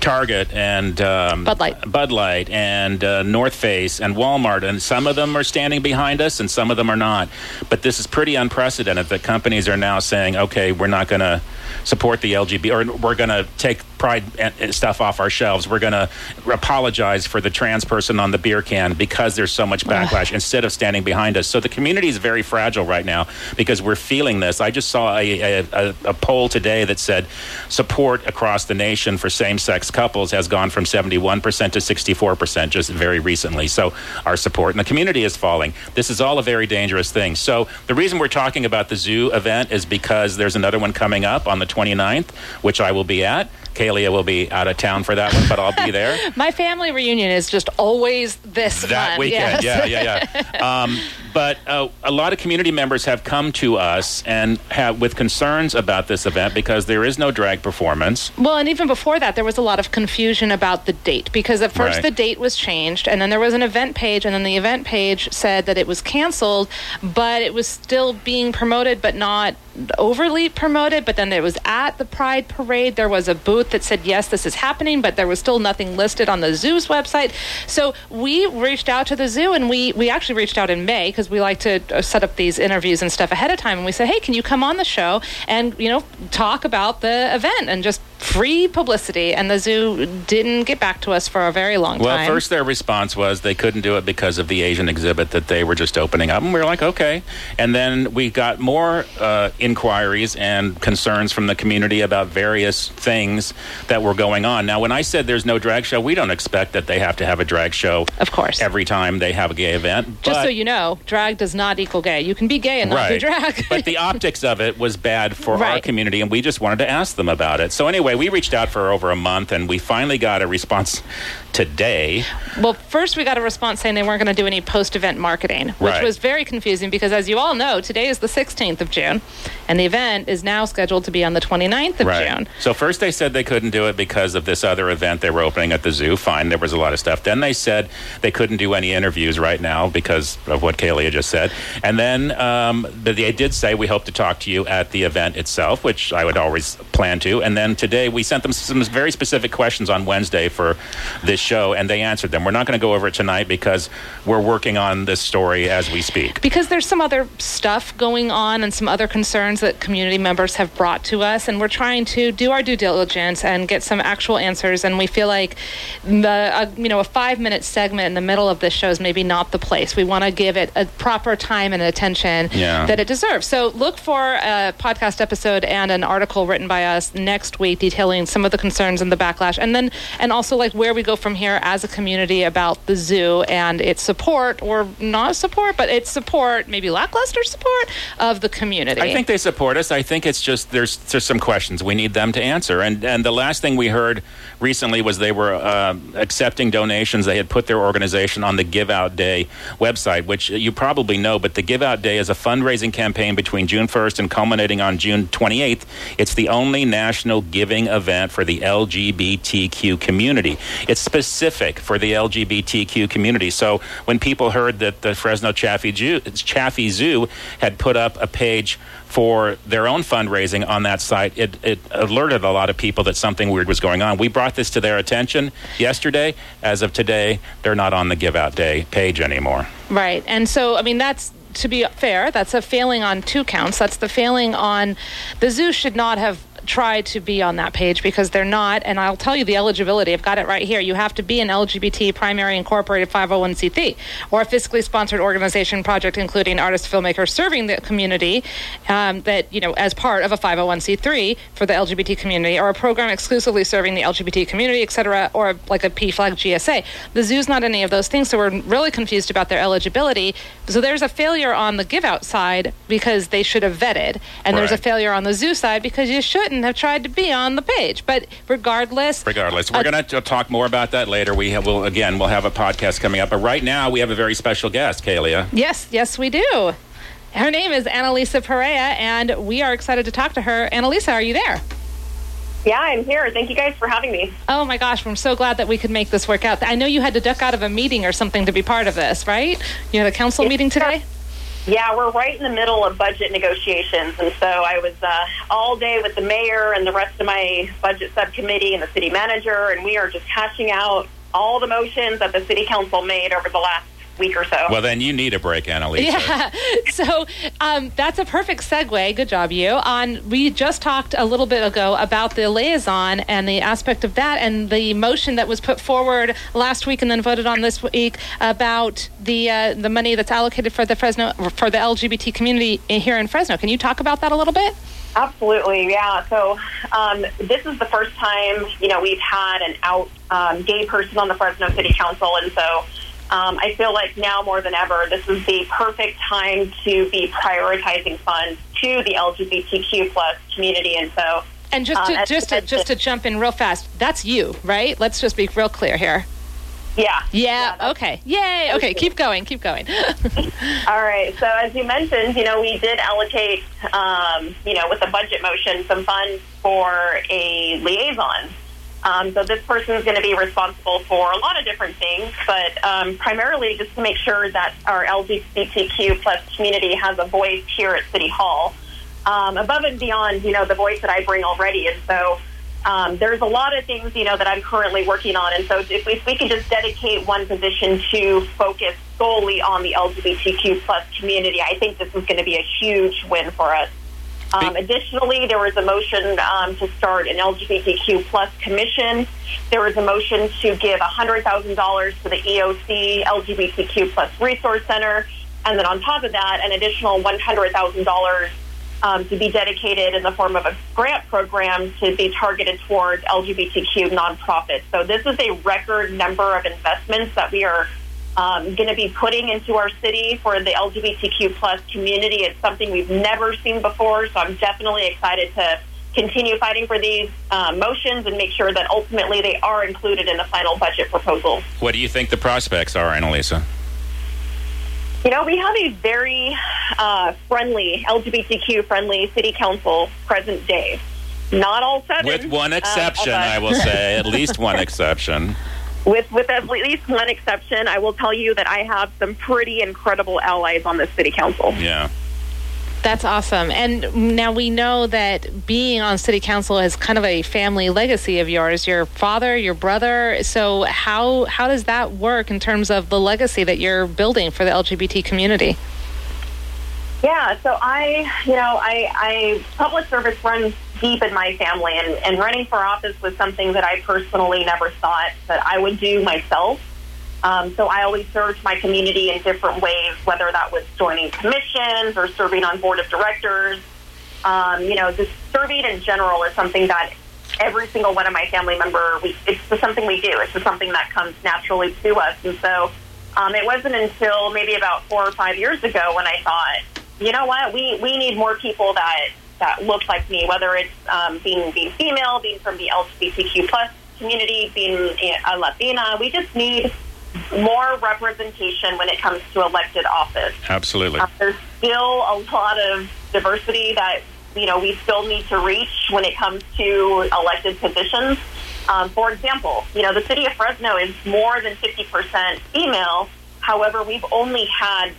Target and um, Bud Light. Bud Light and uh, North Face and Walmart, and some of them are standing behind us, and some of them are not. But this is pretty unprecedented that companies are now saying, "Okay, we're not going to support the LGBT, or we're going to take Pride stuff off our shelves. We're going to apologize for the trans person on the beer can because there's so much backlash instead of standing behind us." So the community is very fragile right now because we're feeling this. I just saw a, a, a, poll today that said support across the nation for same-sex couples has gone from 71% to 64% just very recently. So our support in the community is falling. This is all a very dangerous thing. So the reason we're talking about the zoo event is because there's another one coming up on the 29th, which I will be at. Kalia will be out of town for that one, but I'll be there. My family reunion is just always this that weekend. Yes. Yeah, yeah, yeah. um, but uh, a lot of community members have come to us and have with concerns about this event because there is no drag performance. Well, and even before that, there was a lot of confusion about the date because at first Right. the date was changed, and then there was an event page, and then the event page said that it was canceled, but it was still being promoted, but not overly promoted. But then it was at the Pride Parade. There was a booth that said, yes, this is happening, but there was still nothing listed on the zoo's website. So we reached out to the zoo, and we, we actually reached out in May because we like to uh, set up these interviews and stuff ahead of time. And we said, hey, can you come on the show and, you know, talk about the event and just free publicity? And the zoo didn't get back to us for a very long time. Well, first their response was they couldn't do it because of the Asian exhibit that they were just opening up, and we were like, okay. And then we got more uh, inquiries and concerns from the community about various things that were going on. Now, when I said there's no drag show, we don't expect that they have to have a drag show, Of course. every time they have a gay event. just so you know, drag does not equal gay. You can be gay and not do drag. but the optics of it was bad for our community, and we just wanted to ask them about it. So anyway, we reached out for over a month, and we finally got a response today. Well, first we got a response saying they weren't going to do any post-event marketing, which Right. was very confusing because, as you all know, today is the 16th of June, and the event is now scheduled to be on the 29th of June. So first they said they couldn't do it because of this other event they were opening at the zoo. Fine, there was a lot of stuff. Then they said they couldn't do any interviews right now because of what Kaylee just said. And then um, they did say we hope to talk to you at the event itself, which I would always plan to. And then today we sent them some very specific questions on Wednesday for this show, and they answered them. We're not going to go over it tonight because we're working on this story as we speak. Because there's some other stuff going on and some other concerns that community members have brought to us, and we're trying to do our due diligence and get some actual answers. And we feel like the uh, you know a five minute segment in the middle of this show is maybe not the place. We want to give it a proper time and attention Yeah. that it deserves. So look for a podcast episode and an article written by us next week detailing some of the concerns and the backlash, and then and also like where we go from here as a community about the zoo and its support or not support, but its support, maybe lackluster support of the community. I think they support us. I think it's just there's there's some questions we need them to answer. And and the last thing we heard recently was they were uh, accepting donations. They had put their organization on the Give Out Day website, which you probably know. But the Give Out Day is a fundraising campaign between June 1st and culminating on June 28th. It's the only national giving event for the LGBTQ community. It's specific for the LGBTQ community. So when people heard that the Fresno Chaffee Zoo, Chaffee Zoo had put up a page for their own fundraising on that site, it, it alerted a lot of people that something weird was going on. We brought this to their attention yesterday. As of today, they're not on the Give Out Day page anymore. Right. And so, I mean, that's to be fair, that's a failing on two counts. That's the failing on the zoo should not have tried to be on that page because they're not. And I'll tell you the eligibility. I've got it right here. You have to be an LGBT primary incorporated 501c3 or a fiscally sponsored organization project including artist filmmakers serving the community um, that, you know, as part of a 501c3 for the LGBT community or a program exclusively serving the LGBT community, et cetera, or like a PFLAG GSA. The zoo's not any of those things, so we're really confused about their eligibility. So there's a failure on the give out side because they should have vetted, and there's a failure on the zoo side because you shouldn't have tried to be on the page. But regardless, Regardless, we're Uh, going to talk more about that later. We have, will again, we'll have a podcast coming up. But right now, we have a very special guest, Kalia. yes, yes, we do. Her name is Annalisa Perea, and we are excited to talk to her. Annalisa, are you there? Yeah, I'm here. Thank you guys for having me. Oh my gosh, I'm so glad that we could make this work out. I know you had to duck out of a meeting or something to be part of this, right? You had a council meeting today? Yeah, we're right in the middle of budget negotiations, and so I was uh, all day with the mayor and the rest of my budget subcommittee and the city manager, and we are just hashing out all the motions that the city council made over the last week or so. Well, then you need a break, Annalisa. Yeah. So um, that's a perfect segue. Good job, you. On we just talked a little bit ago about the liaison and the aspect of that, and the motion that was put forward last week and then voted on this week about the uh, the money that's allocated for the Fresno for the LGBT community here in Fresno. Can you talk about that a little bit? Absolutely, yeah. So um, this is the first time you know we've had an out um, gay person on the Fresno City Council, and so um, I feel like now more than ever, this is the perfect time to be prioritizing funds to the LGBTQ plus community, and so. And just to, Um, just to, just to jump in real fast, that's you, right? Let's just be real clear here. Yeah. Yeah. that's- okay. Yay. Okay. Keep going. Keep going. All right. So as you mentioned, you know, we did allocate, um, you know, with the budget motion, some funds for a liaison. Um, so this person is going to be responsible for a lot of different things, but um, primarily just to make sure that our LGBTQ plus community has a voice here at City Hall, um, above and beyond, you know, the voice that I bring already. And so um, there's a lot of things, you know, that I'm currently working on. And so if we, if we can just dedicate one position to focus solely on the LGBTQ plus community, I think this is going to be a huge win for us. Um, additionally, there was a motion um, to start an LGBTQ plus commission. There was a motion to give $100,000 to the EOC LGBTQ plus resource center. And then on top of that, an additional $100,000 um, to be dedicated in the form of a grant program to be targeted towards LGBTQ nonprofits. So this is a record number of investments that we are um, going to be putting into our city for the LGBTQ plus community. It's something we've never seen before, so I'm definitely excited to continue fighting for these uh, motions and make sure that ultimately they are included in the final budget proposal. What do you think the prospects are, Annalisa? You know, we have a very uh, friendly, LGBTQ friendly city council present day. Not all seven. With one uh, exception, us. I will say, at least one exception. With with at least one exception, I will tell you that I have some pretty incredible allies on this city council. Yeah. That's awesome. And now we know that being on city council is kind of a family legacy of yours. Your father, your brother. So how how does that work in terms of the legacy that you're building for the LGBT community? Yeah, so I, you know, I, I public service runs deep in my family, and, and running for office was something that I personally never thought that I would do myself. Um, so I always served my community in different ways, whether that was joining commissions or serving on board of directors. Um, you know, just serving in general is something that every single one of my family member, we, it's just something we do. It's just something that comes naturally to us. And so um, it wasn't until maybe about four or five years ago when I thought, you know what, we, we need more people that, that look like me, whether it's um, being, being female, being from the LGBTQ plus community, being a Latina. We just need more representation when it comes to elected office. Absolutely. Uh, there's still a lot of diversity that you know we still need to reach when it comes to elected positions. Um, for example, you know the city of Fresno is more than 50% female. However, we've only had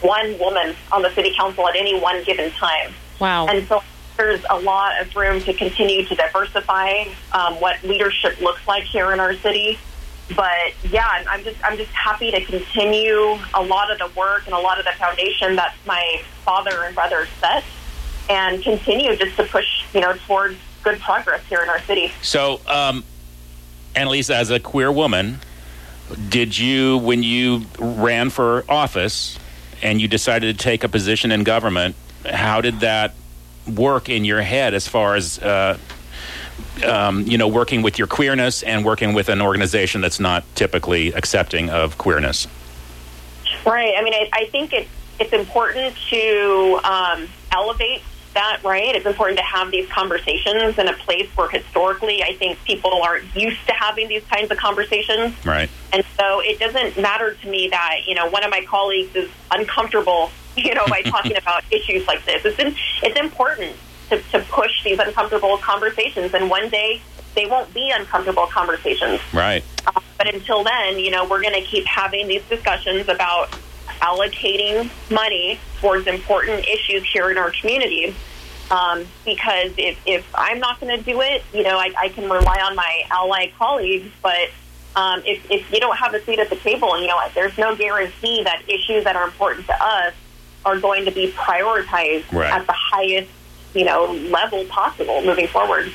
one woman on the city council at any one given time. Wow. And so there's a lot of room to continue to diversify um, what leadership looks like here in our city. But yeah, I'm- I'm just I'm just happy to continue a lot of the work and a lot of the foundation that my father and brother set, and continue just to push you know towards good progress here in our city. So, um, Annalisa, as a queer woman, did you, when you ran for office and you decided to take a position in government, how did that work in your head as far as, uh, um, you know, working with your queerness and working with an organization that's not typically accepting of queerness? Right. I mean, I, I think it's it's important to um, elevate that. Right. It's important to have these conversations in a place where historically, I think people aren't used to having these kinds of conversations. Right. And so it doesn't matter to me that, you know, one of my colleagues is uncomfortable, you know, by talking about issues like this. It's, in, it's important to, to push these uncomfortable conversations. And one day they won't be uncomfortable conversations. Right. Uh, but until then, you know, we're going to keep having these discussions about allocating money towards important issues here in our community. Um, because if, if I'm not going to do it, you know, I, I can rely on my ally colleagues. But um, if, if you don't have a seat at the table, and you know, there's no guarantee that issues that are important to us are going to be prioritized Right. at the highest, you know, level possible moving forward.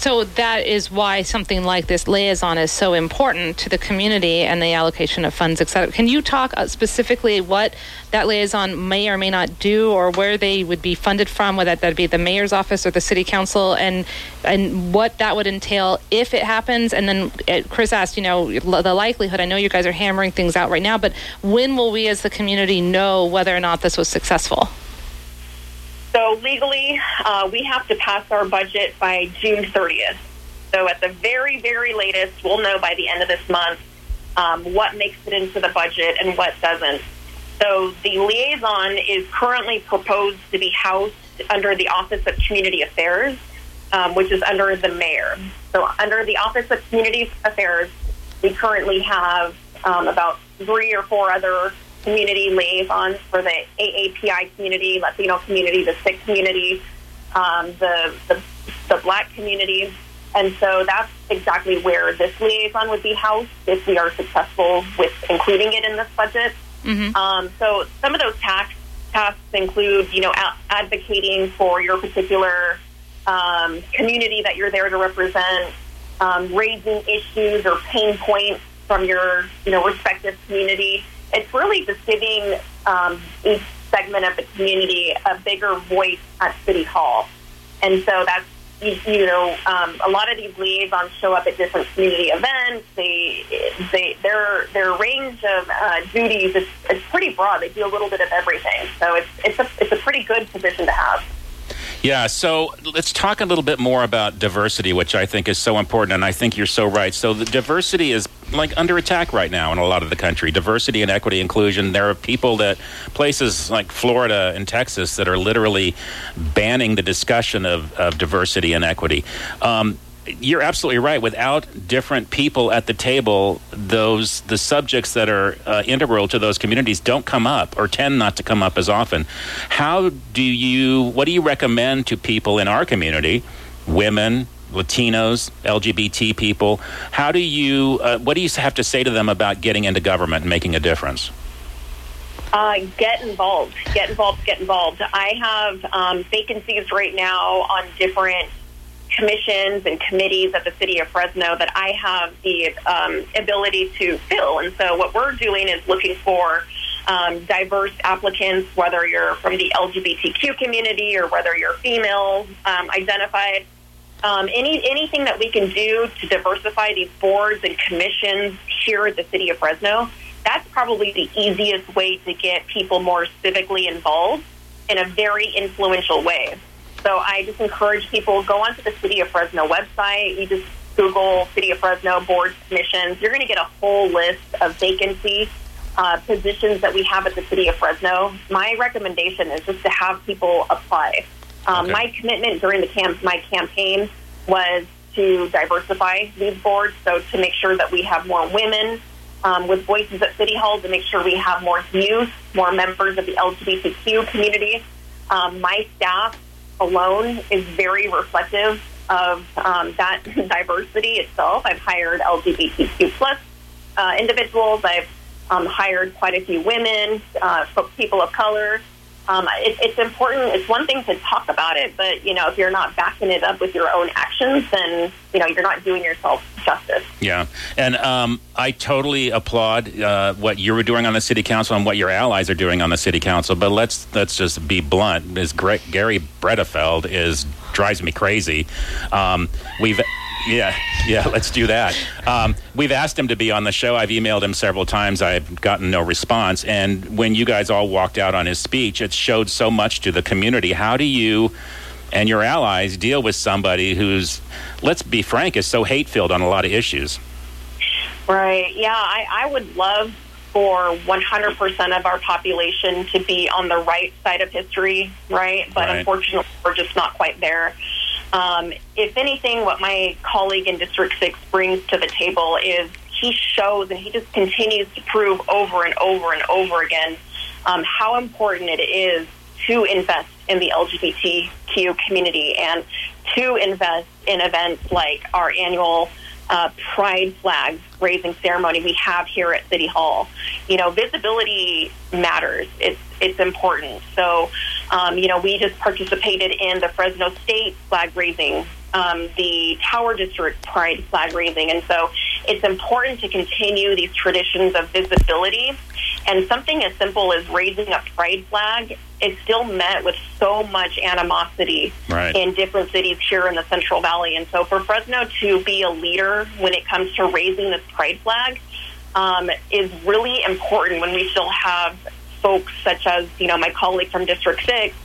So that is why something like this liaison is so important to the community and the allocation of funds, et cetera. Can you talk uh, specifically what that liaison may or may not do, or where they would be funded from, whether that be the mayor's office or the city council, and and what that would entail if it happens? And then uh, Chris asked, you know, the likelihood. I know you guys are hammering things out right now, but when will we as the community know whether or not this was successful? So legally, uh, we have to pass our budget by June 30th. So at the very, very latest, we'll know by the end of this month um, what makes it into the budget and what doesn't. So the liaison is currently proposed to be housed under the Office of Community Affairs, um, which is under the mayor. So under the Office of Community Affairs, we currently have um, about three or four other community liaisons for the AAPI community, Latino community, the Sikh community, um, the, the, the Black community. And so that's exactly where this liaison would be housed if we are successful with including it in this budget. Mm-hmm. Um, so some of those tax tasks include, you know, a- advocating for your particular um, community that you're there to represent, um, raising issues or pain points from your, you know, respective community. It's really just giving um, each segment of the community a bigger voice at City Hall. And so that's you, you know, um, a lot of these liaisons show up at different community events. They, they, their their range of uh, duties is, is pretty broad. They do a little bit of everything. So it's it's a it's a pretty good position to have. Yeah, so let's talk a little bit more about diversity, which I think is so important, and I think you're so right. So the diversity is like under attack right now in a lot of the country. Diversity and equity inclusion. There are people that places like Florida and Texas that are literally banning the discussion of, of diversity and equity. Um, you're absolutely right. Without different people at the table, those the subjects that are uh, integral to those communities don't come up or tend not to come up as often. How do you? What do you recommend to people in our community, women, Latinos, LGBT people? How do you? Uh, what do you have to say to them about getting into government and making a difference? Uh, get involved. Get involved. Get involved. I have um, vacancies right now on different commissions and committees at the city of Fresno that I have the um, ability to fill. And so what we're doing is looking for um, diverse applicants, whether you're from the LGBTQ community or whether you're female um, identified. Um, any anything that we can do to diversify these boards and commissions here at the city of Fresno, that's probably the easiest way to get people more civically involved in a very influential way. So I just encourage people go onto the City of Fresno website. You just Google City of Fresno boards commissions. You're going to get a whole list of vacancy uh, positions that we have at the City of Fresno. My recommendation is just to have people apply. Um, okay. My commitment during the camp, my campaign was to diversify these boards, so to make sure that we have more women um, with voices at City Hall, to make sure we have more youth, more members of the LGBTQ community. Um, my staff alone is very reflective of um, that diversity itself. I've hired LGBTQ plus uh, individuals. I've um, hired quite a few women, uh, people of color. Um, it, it's important. It's one thing to talk about it, but you know, if you're not backing it up with your own actions, then you know you're not doing yourself justice. Yeah, and um, I totally applaud uh, what you were doing on the city council and what your allies are doing on the city council. But let's let's just be blunt. Is Garry Bredefeld is drives me crazy. Um, we've yeah, yeah, let's do that. Um, we've asked him to be on the show. I've emailed him several times. I've gotten no response. And when you guys all walked out on his speech, it showed so much to the community. How do you and your allies deal with somebody who's, let's be frank, is so hate filled on a lot of issues? Right. Yeah, I, I would love for 100% of our population to be on the right side of history, right? But right. unfortunately, we're just not quite there. Um, if anything, what my colleague in District 6 brings to the table is he shows and he just continues to prove over and over and over again um, how important it is to invest in the LGBTQ community and to invest in events like our annual uh, pride flag raising ceremony we have here at City Hall. You know, visibility matters. It's it's important. So, um, you know, we just participated in the Fresno State flag raising, um, the Tower District Pride flag raising, and so it's important to continue these traditions of visibility. And something as simple as raising a pride flag is still met with so much animosity right. in different cities here in the Central Valley. And so for Fresno to be a leader when it comes to raising this pride flag um, is really important when we still have folks such as, you know, my colleague from District 6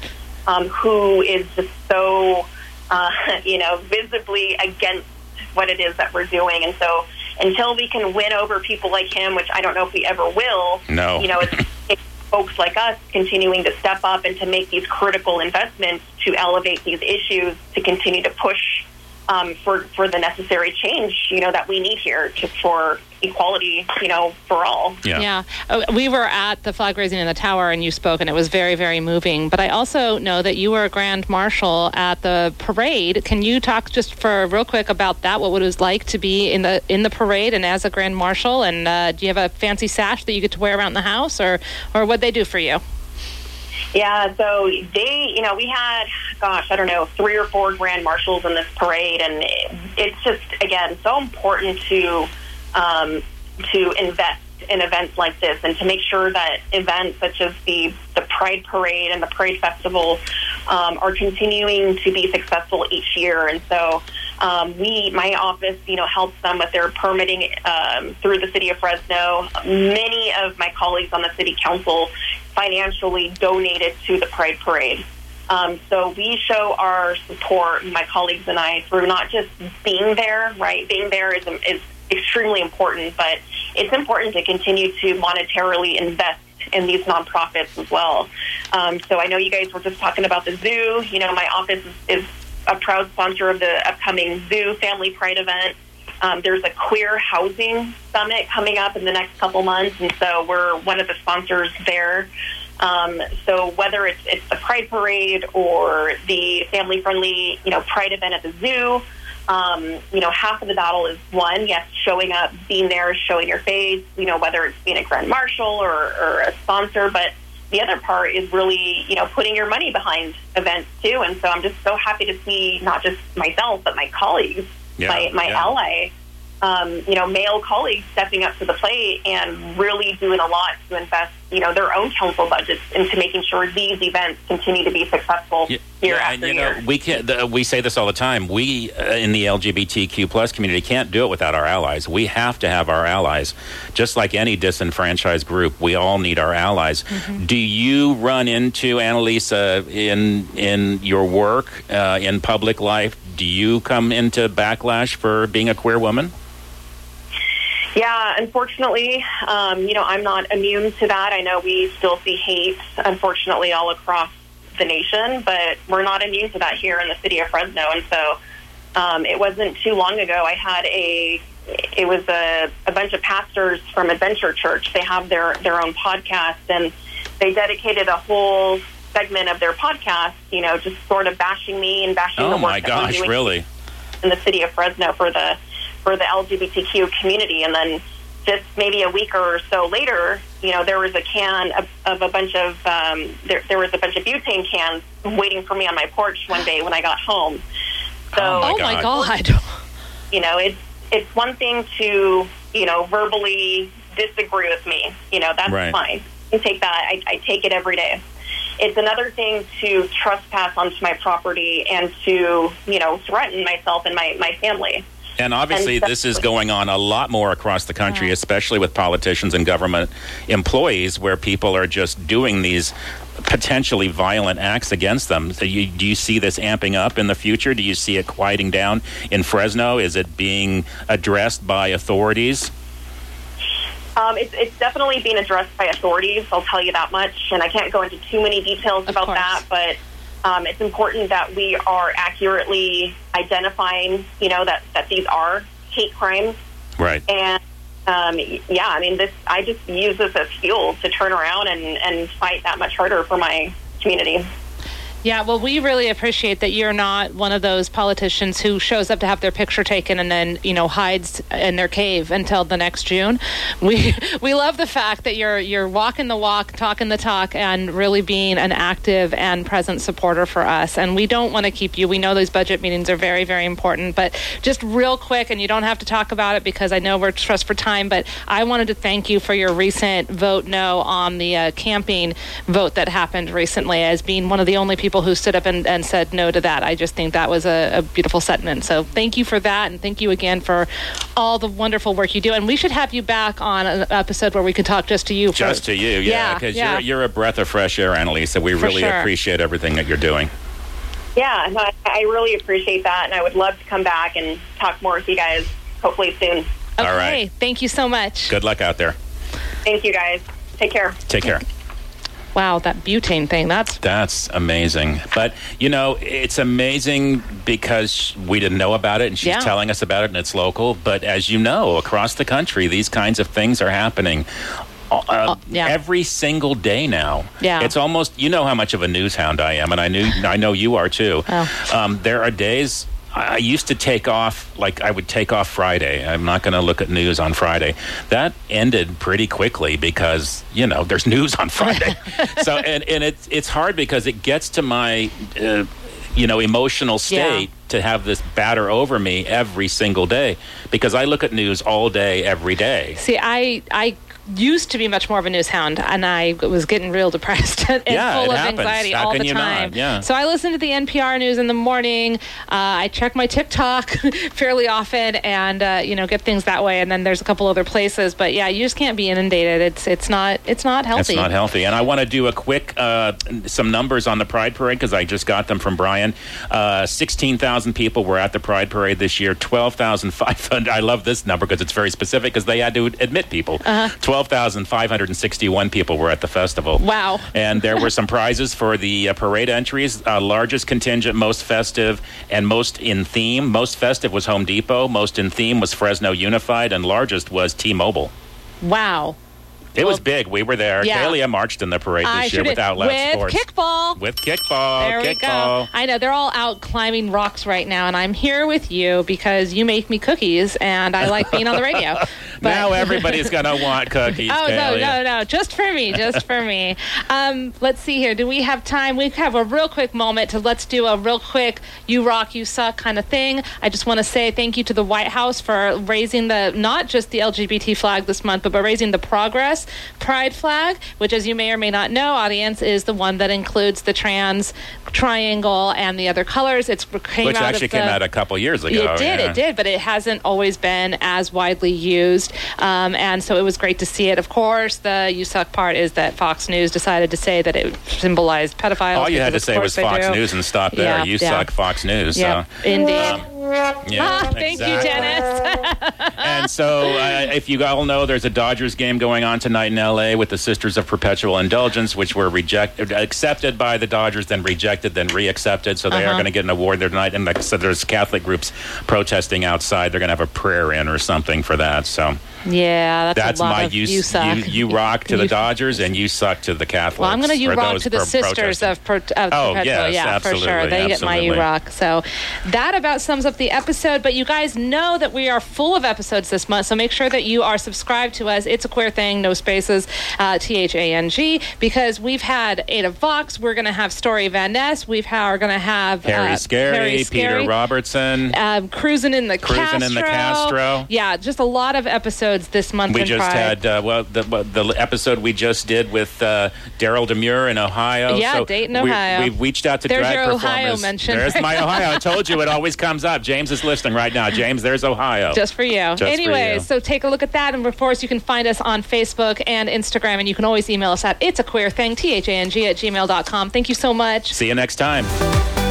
um, who is just so, uh, you know, visibly against what it is that we're doing. And so until we can win over people like him, which I don't know if we ever will, no. you know, it's, it's folks like us continuing to step up and to make these critical investments to elevate these issues to continue to push um, for for the necessary change, you know, that we need here to, for equality, you know, for all. Yeah. yeah. Uh, we were at the flag raising in the tower and you spoke and it was very, very moving. But I also know that you were a grand marshal at the parade. Can you talk just for real quick about that? What it was like to be in the in the parade and as a grand marshal? And uh, do you have a fancy sash that you get to wear around the house or or what they do for you? Yeah, so they, you know, we had, gosh, I don't know, three or four grand marshals in this parade, and it's just again so important to um, to invest in events like this and to make sure that events such as the the Pride Parade and the Parade Festival um, are continuing to be successful each year. And so um, we, my office, you know, helps them with their permitting um, through the city of Fresno. Many of my colleagues on the city council financially donated to the Pride Parade. Um, so we show our support, my colleagues and I, through not just being there, right? Being there is, is extremely important, but it's important to continue to monetarily invest in these nonprofits as well. Um, so I know you guys were just talking about the zoo. You know, my office is, is a proud sponsor of the upcoming Zoo Family Pride event. Um, there's a queer housing summit coming up in the next couple months, and so we're one of the sponsors there. Um, so whether it's it's the Pride Parade or the family friendly, you know, Pride event at the zoo, um, you know, half of the battle is one, yes, showing up, being there, showing your face, you know, whether it's being a grand marshal or, or a sponsor, but the other part is really, you know, putting your money behind events too. And so I'm just so happy to see not just myself, but my colleagues, Yeah, my, my yeah. ally, um, you know, male colleagues stepping up to the plate and really doing a lot to invest, you know, their own council budgets into making sure these events continue to be successful Yeah, year yeah, after and you year. know we can the, we say this all the time. We uh, in the LGBTQ plus community can't do it without our allies. We have to have our allies. Just like any disenfranchised group, we all need our allies. Mm-hmm. Do you run into Annalisa in in your work uh, in public life? Do you come into backlash for being a queer woman? Yeah, unfortunately, um, you know, I'm not immune to that. I know we still see hate, unfortunately, all across the nation, but we're not immune to that here in the city of Fresno. And so um, it wasn't too long ago, I had a, it was a, a bunch of pastors from Adventure Church. They have their, their own podcast, and they dedicated a whole segment of their podcast, you know, just sort of bashing me and bashing Oh the work my gosh, really? in the city of Fresno for the for the LGBTQ community, and then just maybe a week or so later, you know, there was a can of, of a bunch of um, there, there was a bunch of butane cans waiting for me on my porch one day when I got home. So Oh, my oh my God. God. you know, it's it's one thing to you know verbally disagree with me. You know, that's Right. fine. You take that. I, I take it every day. It's another thing to trespass onto my property and to you know threaten myself and my my family. And obviously, And this is going on a lot more across the country, especially with politicians and government employees, where people are just doing these potentially violent acts against them. So, you, do you see this amping up in the future? Do you see it quieting down in Fresno? Is it being addressed by authorities? Um, it's, it's definitely being addressed by authorities. I'll tell you that much, and I can't go into too many details Of about course. that. But um, it's important that we are accurately identifying, you know, that that these are hate crimes. Right. And um, yeah, I mean, this I just use this as fuel to turn around and and fight that much harder for my community. Yeah, well, we really appreciate that you're not one of those politicians who shows up to have their picture taken and then, you know, hides in their cave until the next June. We we love the fact that you're you're walking the walk, talking the talk, and really being an active and present supporter for us. And we don't want to keep you. We know those budget meetings are very very important, but just real quick, and you don't have to talk about it because I know we're stressed for time. But I wanted to thank you for your recent vote no on the uh, camping vote that happened recently, as being one of the only people people who stood up and, and said no to that. I just think that was a, a beautiful sentiment. So thank you for that, and thank you again for all the wonderful work you do. And we should have you back on an episode where we can talk just to you. For, Just to you, yeah, because yeah. you're, you're a breath of fresh air, Annalisa. We For really sure. appreciate everything that you're doing. Yeah, no, I, I really appreciate that, and I would love to come back and talk more with you guys hopefully soon. Okay, All right. thank you so much. Good luck out there. Thank you guys. Take care. Take care. Wow, that butane thing. That's That's amazing. But, you know, it's amazing because we didn't know about it and she's Yeah. telling us about it and it's local. But as you know, across the country, these kinds of things are happening. Uh, yeah. Every single day now. Yeah. It's almost, you know how much of a news hound I am, and I knew, I know you are too. Oh. Um, there are days I used to take off, like I would take off Friday. I'm not going to look at news on Friday. That ended pretty quickly because, you know, there's news on Friday. so, and, and it's, it's hard because it gets to my, uh, you know, emotional state to have this batter over me every single day because I look at news all day, every day. See, I I used to be much more of a news hound, and I was getting real depressed and Yeah, full of happens. anxiety How all the time. Yeah. So I listen to the NPR news in the morning. Uh, I check my TikTok fairly often, and uh, you know, get things that way. And then there's a couple other places, but yeah, you just can't be inundated. It's it's not it's not healthy. It's not healthy. And I want to do a quick, uh, some numbers on the Pride Parade because I just got them from Brian. Uh, 16,000 people were at the Pride Parade this year. 12,500. I love this number because it's very specific because they had to admit people. Uh-huh. 12,561 people were at the festival. Wow. And there were some prizes for the uh, parade entries. Uh, largest contingent, most festive, and most in theme. Most festive was Home Depot. Most in theme was Fresno Unified, and largest was T-Mobile. Wow. It was big. We were there. yeah. Kalia marched in the parade this I year with did. With Sports. kickball. With kickball. There we go. I know they're all out climbing rocks right now, and I'm here with you because you make me cookies, and I like being on the radio. But- now everybody's going to want cookies. Oh no no no! Just for me, just for me. Um, let's see here. Do we have time? We have a real quick moment to let's do a real quick "you rock, you suck" kind of thing. I just want to say thank you to the White House for raising the not just the LGBT flag this month, but by raising the Progress Pride flag, which, as you may or may not know, audience is the one that includes the trans triangle and the other colors. It's came Which out actually the, came out a couple years ago. it did, yeah. it did, but it hasn't always been as widely used. Um, and so it was great to see it. Of course, the you suck part is that Fox News decided to say that it symbolized pedophiles. All you had to say was Fox do. News and stop there. Yeah, you yeah. suck, Fox News. Yeah, So. indeed. Yeah, ah, thank you. Dennis. and so, uh, if you all know, there's a Dodgers game going on tonight in L.A. with the Sisters of Perpetual Indulgence, which were rejected, accepted by the Dodgers, then rejected, then reaccepted. So they are Uh-huh. going to get an award there tonight. And like I said, there's Catholic groups protesting outside. They're going to have a prayer in or something for that. So yeah, that's, that's my of you, you suck. You, you rock to the Dodgers, and you suck to the Catholics. Well, I'm going to you rock to the pro- sisters protesting. of, per, of Oh, Perpetual. yes, yeah, for sure. absolutely, They get my you rock. So that about sums up the episode. But you guys know that we are full of episodes this month. So make sure that you are subscribed to us. It's a queer thang, no spaces, uh, T H A N G, because we've had Ada Vox. We're going to have Story Van Ness. We've ha- are going to have Harry uh, Scary, Harry Peter Scary. Robertson. Um, cruising in the Cruising Castro. in the Castro. Yeah, just a lot of episodes this month. We just Pride. had uh, well the the episode we just did with uh, Daryl Demure in Ohio. Yeah, so Dayton, we- Ohio. We've reached out to There's drag your Ohio performers. mention. There's my Ohio. I told you it always comes up. James is listening right now. James, there's Ohio. Just for you. Just for Anyways, you. so take a look at that. And of course, you can find us on Facebook and Instagram. And you can always email us at it's a queer thang, T H A N G at gmail.com. Thank you so much. See you next time.